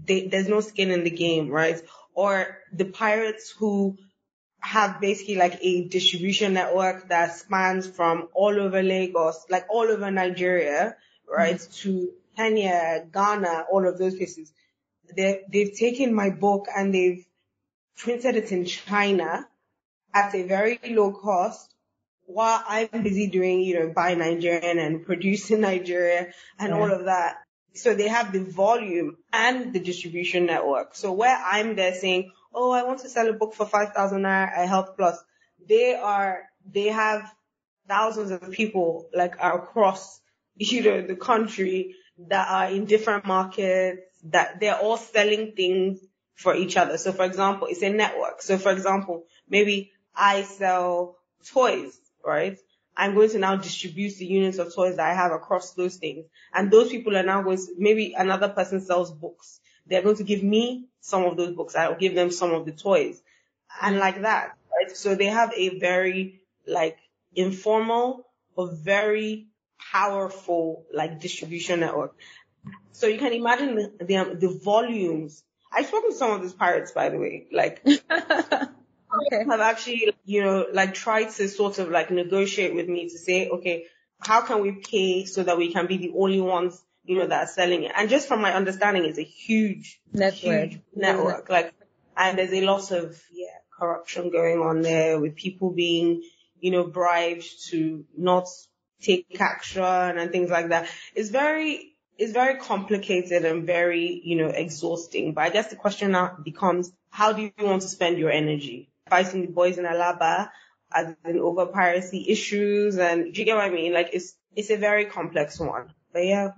they, there's no skin in the game, right? Or the pirates who have basically like a distribution network that spans from all over Lagos, like all over Nigeria, right, mm-hmm. to Kenya, Ghana, all of those places. They, they've taken my book and they've printed it in China at a very low cost while I'm busy doing, you know, buy Nigerian and producing Nigeria and yeah. all of that. So they have the volume and the distribution network. So where I'm there saying, oh, I want to sell a book for 5,000 naira, I help plus. They are, they have thousands of people like across, you know, the country that are in different markets that they're all selling things for each other. So for example, it's a network. So for example, maybe I sell toys, right? I'm going to now distribute the units of toys that I have across those things. And those people are now going to, maybe another person sells books. They're going to give me some of those books. I'll give them some of the toys. And like that, right? So they have a very like informal but very powerful like distribution network. So you can imagine the, the, um, the volumes. I've spoken to some of these pirates, by the way, like, okay. have actually, you know, like tried to sort of like negotiate with me to say, okay, how can we pay so that we can be the only ones, you know, that are selling it? And just from my understanding, it's a huge network, huge network. Like, and there's a lot of, yeah, corruption going on there with people being, you know, bribed to not take action and things like that. It's very, it's very complicated and very, you know, exhausting. But I guess the question now becomes, how do you want to spend your energy? Fighting the boys in Alaba as in over piracy issues and do you get what I mean? Like it's, it's a very complex one. But yeah.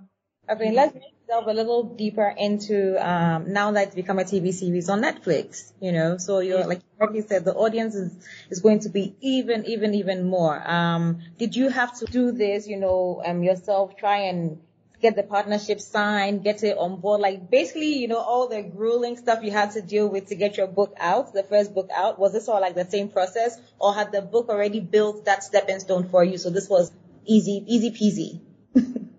Okay, let's delve a little deeper into um, now that it's become a TV series on Netflix. You know, so you're like you said, the audience is is going to be even, even, even more. Um, did you have to do this? You know, um, yourself try and get the partnership signed, get it on board, like basically, you know, all the grueling stuff you had to deal with to get your book out, the first book out. Was this all like the same process, or had the book already built that stepping stone for you? So this was easy, easy peasy.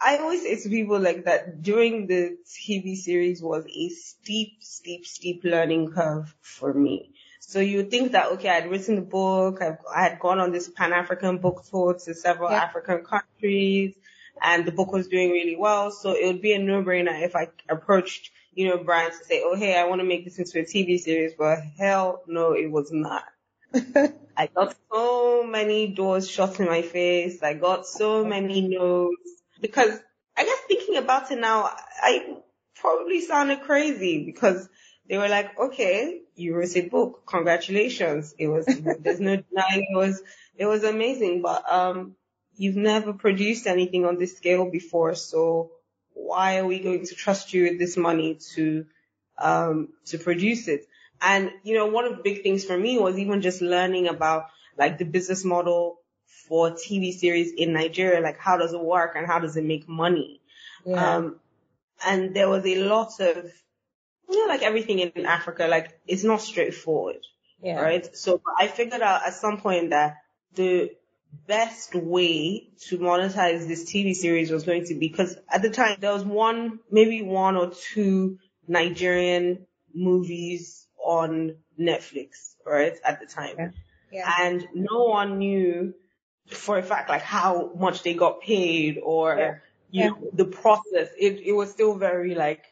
I always say to people like that during the TV series was a steep, steep, steep learning curve for me. So you think that, okay, I'd written the book, I've, I had gone on this Pan-African book tour to several yeah. African countries, and the book was doing really well. So it would be a no-brainer if I approached, you know, Brian to say, oh, hey, I want to make this into a TV series, but hell no, it was not. I got so many doors shut in my face. I got so many no's because I guess thinking about it now, I probably sounded crazy because they were like, okay, you wrote a book. Congratulations. It was, there's no denying it was, it was amazing, but, um, you've never produced anything on this scale before. So why are we going to trust you with this money to, um, to produce it? And, you know, one of the big things for me was even just learning about like the business model for TV series in Nigeria, like how does it work and how does it make money? Yeah. Um, and there was a lot of, you know, like everything in Africa, like it's not straightforward. Yeah. Right. So I figured out at some point that the best way to monetize this TV series was going to be because at the time there was one, maybe one or two Nigerian movies on Netflix, right? At the time. Yeah. yeah. And no one knew for a fact, like how much they got paid or, yeah. you yeah. know, the process. It, it was still very like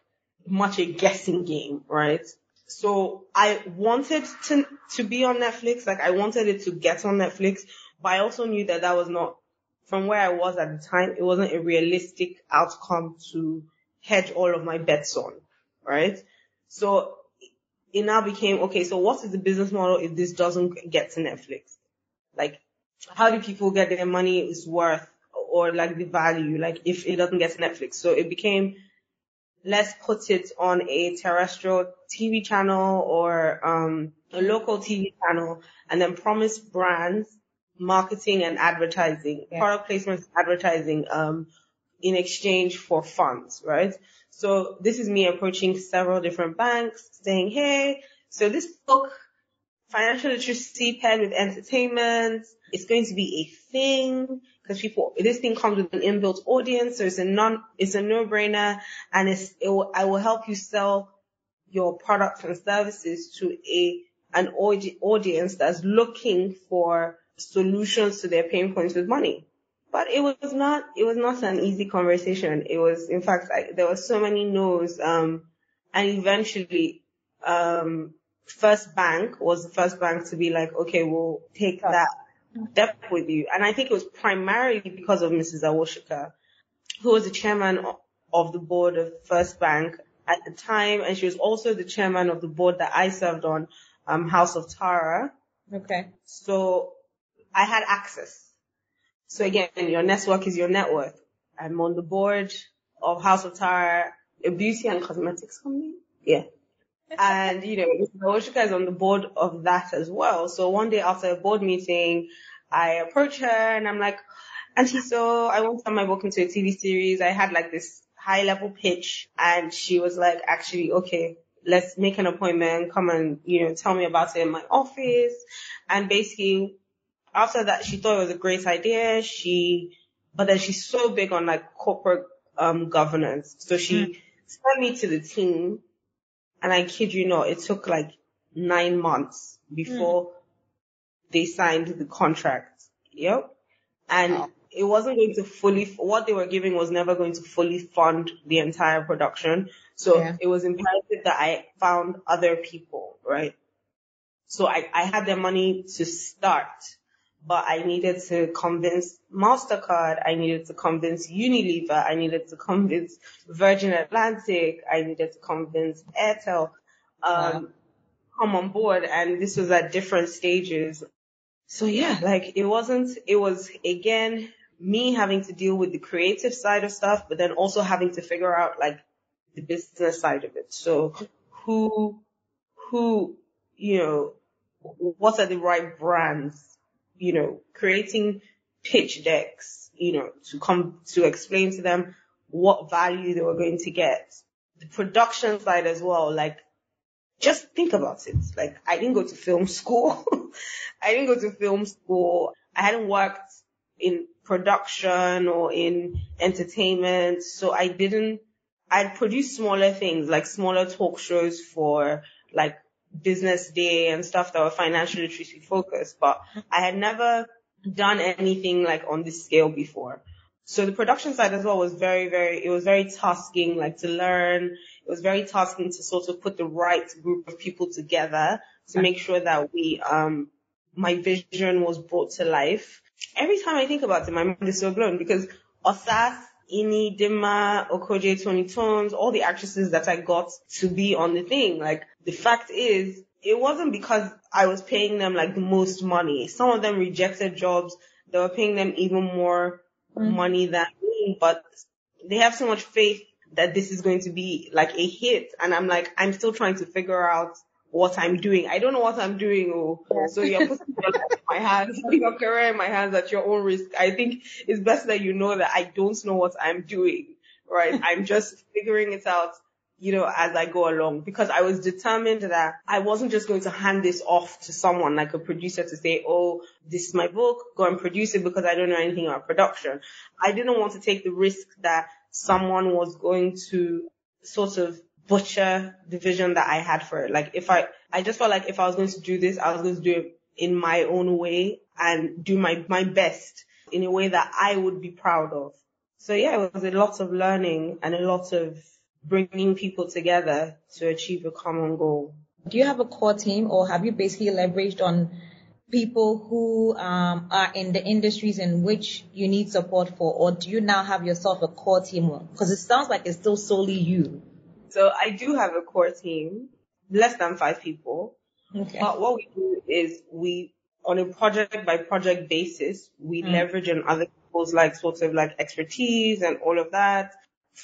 much a guessing game, right? So I wanted to, to be on Netflix. Like I wanted it to get on Netflix, but I also knew that that was not from where I was at the time. It wasn't a realistic outcome to hedge all of my bets on, right? So it now became, okay, so what is the business model if this doesn't get to Netflix? Like how do people get their money is worth or like the value, like if it doesn't get to Netflix. So it became, let's put it on a terrestrial TV channel or, um, a local TV channel and then promise brands marketing and advertising, yeah. product placement advertising, um, in exchange for funds, right? So this is me approaching several different banks saying, Hey, so this book financial literacy paired with entertainment. It's going to be a thing because people, this thing comes with an inbuilt audience. So it's a non, it's a no-brainer and it's, it will, I will help you sell your products and services to a, an audi- audience that's looking for solutions to their pain points with money. But it was not, it was not an easy conversation. It was, in fact, I, there were so many no's, um, and eventually, um, First Bank was the first bank to be like, okay, we'll take that step with you. And I think it was primarily because of Mrs. Awosika, who was the chairman of the board of First Bank at the time. And she was also the chairman of the board that I served on, um, House of Tara. Okay. So I had access. So again, your network is your net worth. I'm on the board of House of Tara, a beauty and cosmetics company. Yeah and you know. Awosika is on the board of that as well. So one day after a board meeting, I approach her and I'm like, Auntie, so I want to turn my book into a TV series. I had like this high level pitch and she was like, actually, okay, let's make an appointment. Come and, you know, tell me about it in my office. And basically after that, she thought it was a great idea. She, but then she's so big on like corporate, um, governance. So she mm. sent me to the team and I kid you not, it took like nine months before mm. they signed the contract. Yep. And wow. it wasn't going to fully, what they were giving was never going to fully fund the entire production. So yeah. it was imperative that I found other people, right? So I, I had the money to start, but I needed to convince MasterCard. I needed to convince Unilever. I needed to convince Virgin Atlantic. I needed to convince Airtel, um, come on board. And this was at different stages. So yeah, like it wasn't, it was again, me having to deal with the creative side of stuff, but then also having to figure out like the business side of it. So who, who, you know, what are the right brands? You know, creating pitch decks, you know, to come to explain to them what value they were going to get. The production side as well, like just think about it. Like I didn't go to film school. I didn't go to film school. I hadn't worked in production or in entertainment. So I didn't, I'd produce smaller things like smaller talk shows for like business day and stuff that were financial literacy focused, but I had never done anything like on this scale before. So the production side as well was very, very, it was very tasking, like to learn. It was very tasking to sort of put the right group of people together to make sure that we, um, my vision was brought to life. Every time I think about it, my mind is so blown because Osas, Ini, Dima, Okojie, Toni Tones, all the actresses that I got to be on the thing, like the fact is, it wasn't because I was paying them like the most money. Some of them rejected jobs. They were paying them even more mm. money than me, but they have so much faith that this is going to be like a hit. And I'm like, I'm still trying to figure out what I'm doing. I don't know what I'm doing. Oh, so you're putting your life in my hands, your career in my hands at your own risk. I think it's best that you know that I don't know what I'm doing, right? I'm just figuring it out you know, as I go along because I was determined that I wasn't just going to hand this off to someone like a producer to say, oh, this is my book, go and produce it because I don't know anything about production. I didn't want to take the risk that someone was going to sort of butcher the vision that I had for it. Like if I, I just felt like if I was going to do this, I was going to do it in my own way and do my, my best in a way that I would be proud of. So yeah, it was a lot of learning and a lot of bringing people together to achieve a common goal. Do you have a core team or have you basically leveraged on people who um, are in the industries in which you need support for or do you now have yourself a core team? Because it sounds like it's still solely you. So I do have a core team, less than five people. Okay. But what we do is we, on a project by project basis, we mm. leverage on other people's like sort of like expertise and all of that.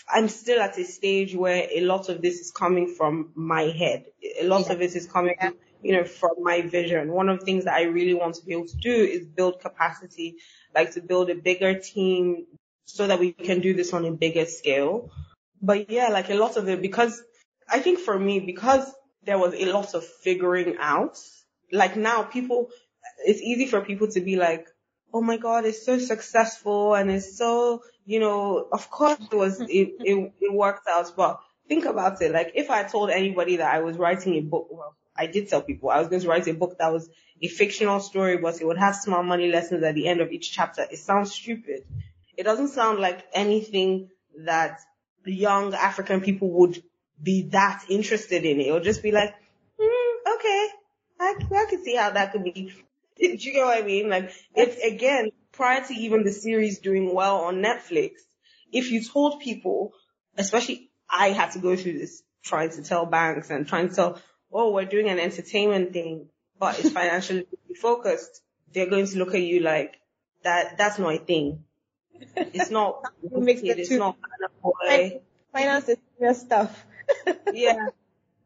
I'm still at a stage where a lot of this is coming from my head. A lot yeah. of it is coming, you know, from my vision. One of the things that I really want to be able to do is build capacity, like to build a bigger team so that we can do this on a bigger scale. But yeah, like a lot of it, because I think for me, because there was a lot of figuring out, like now people, it's easy for people to be like, oh my God, it's so successful and it's so, you know, of course it was, it, it, it worked out, but think about it. Like if I told anybody that I was writing a book, well, I did tell people I was going to write a book that was a fictional story, but it would have small money lessons at the end of each chapter. It sounds stupid. It doesn't sound like anything that the young African people would be that interested in. It would just be like, mm, okay, I, I can see how that could be do you get what I mean? Like, it's again, prior to even the series doing well on Netflix, if you told people, especially I had to go through this trying to tell banks and trying to tell, oh, we're doing an entertainment thing, but it's financially focused. They're going to look at you like that. That's not a thing. It's not. it, it's not boy. Finance is your stuff. yeah,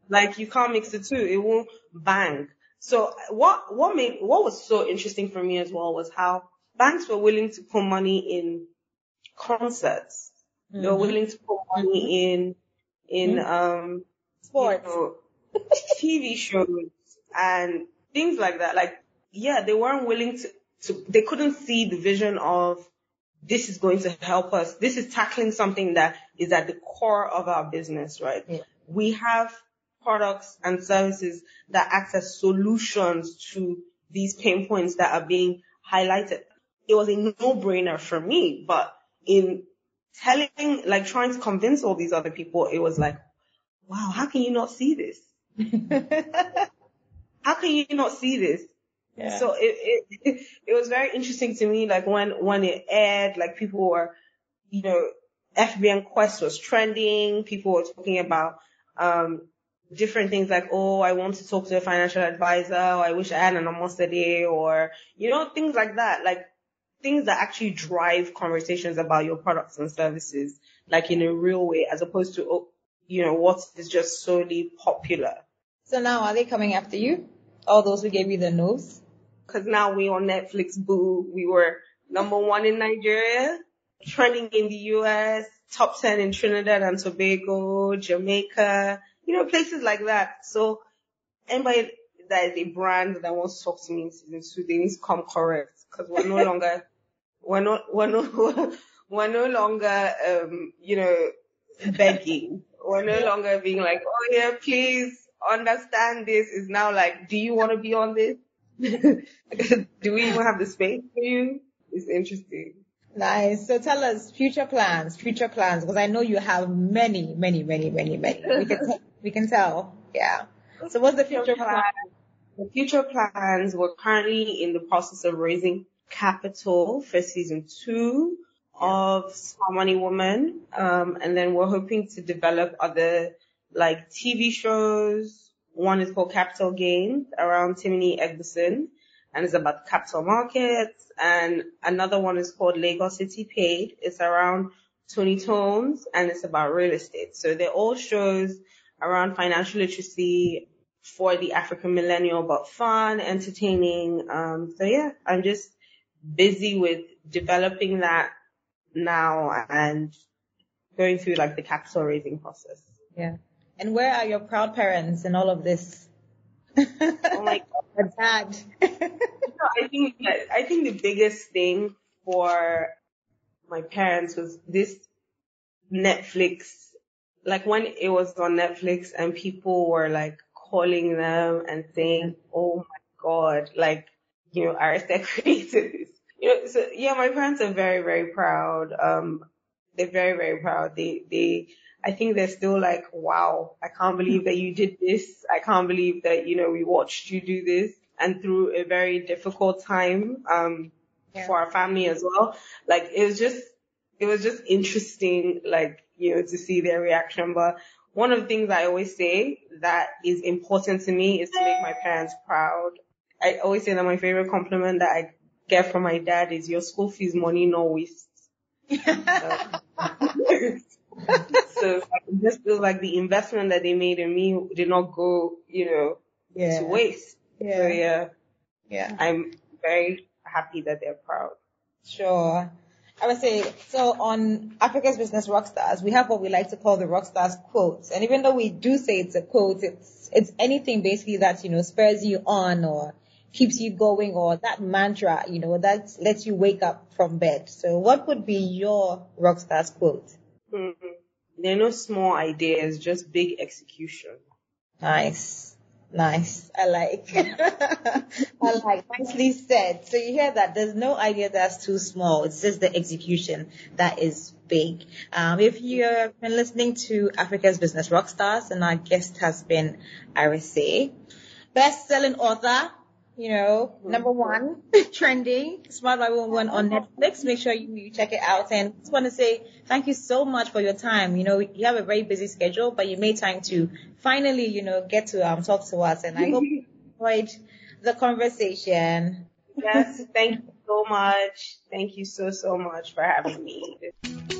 like you can't mix the two. It won't bang. So what, what made, what was so interesting for me as well was how banks were willing to put money in concerts. Mm-hmm. They were mm-hmm. willing to put money mm-hmm. in, in, mm-hmm. um, sports, you know, TV shows and things like that. Like, yeah, they weren't willing to, to, they couldn't see the vision of this is going to help us. This is tackling something that is at the core of our business, right? Yeah. We have products and services that act as solutions to these pain points that are being highlighted. It was a no-brainer for me, but in telling, like trying to convince all these other people, it was like, wow, how can you not see this? how can you not see this? Yeah. So it, it, it was very interesting to me, like when, when it aired, like people were, you know, FBN Quest was trending. People were talking about, um, different things like, oh, I want to talk to a financial advisor, or I wish I had an almost a day, or, you know, things like that. Like things that actually drive conversations about your products and services, like in a real way, as opposed to, oh, you know, what is just solely popular. So now are they coming after you? All those who gave you the nose? Cause now we on Netflix, boo. We were number one in Nigeria, trending in the US, top 10 in Trinidad and Tobago, Jamaica, you know, places like that. So anybody that is a brand that wants to talk to me in season two, they need to come correct because we're no longer, we're not, we're no, we're no longer, um, you know, begging. We're no longer being like, oh yeah, please understand this. Is now like, do you want to be on this? do we even have the space for you? It's interesting. Nice. So tell us future plans, future plans, because I know you have many, many, many, many, many. We can, t- we can tell. Yeah. So what's the future plan? The future plans, we're currently in the process of raising capital for season two of Smart Money Woman. Um, and then we're hoping to develop other like TV shows. One is called Capital Gains around Timini Egbuson and it's about capital markets. And another one is called Lagos City Paid. It's around Toni Tones and it's about real estate. So they're all shows around financial literacy for the African millennial, but fun, entertaining. Um, so yeah, I'm just busy with developing that now and going through like the capital raising process. Yeah. And where are your proud parents in all of this? oh my god, dad. I think I think the biggest thing for my parents was this Netflix. Like when it was on Netflix and people were like calling them and saying, "Oh my god!" Like you know, Arese created this. You know, so yeah, my parents are very very proud. Um, they're very very proud. They they I think they're still like, wow, I can't believe that you did this. I can't believe that, you know, we watched you do this and through a very difficult time, um, yeah. for our family as well. Like it was just, it was just interesting, like, you know, to see their reaction. But one of the things I always say that is important to me is to make my parents proud. I always say that my favorite compliment that I get from my dad is your school fees money no waste. so it just feels like the investment that they made in me did not go, you know, yeah. to waste. Yeah. So yeah. Yeah. I'm very happy that they're proud. Sure. I would say, so on Africa's Business Rockstars, we have what we like to call the Rockstars quotes. And even though we do say it's a quote, it's, it's anything basically that, you know, spurs you on or keeps you going or that mantra, you know, that lets you wake up from bed. So what would be your Rockstars quote? Mm-hmm. There are no small ideas, just big execution. Nice. Nice. I like. I like. Nicely said. So you hear that there's no idea that's too small. It's just the execution that is big. Um, if you've been listening to Africa's Business Rockstars and our guest has been Arese, best-selling author, you know, number one, trending, Smart by Woman on Netflix. Make sure you, you check it out. And just want to say thank you so much for your time. You know, you have a very busy schedule, but you made time to finally, you know, get to um, talk to us. And I hope you enjoyed the conversation. Yes, thank you so much. Thank you so, so much for having me.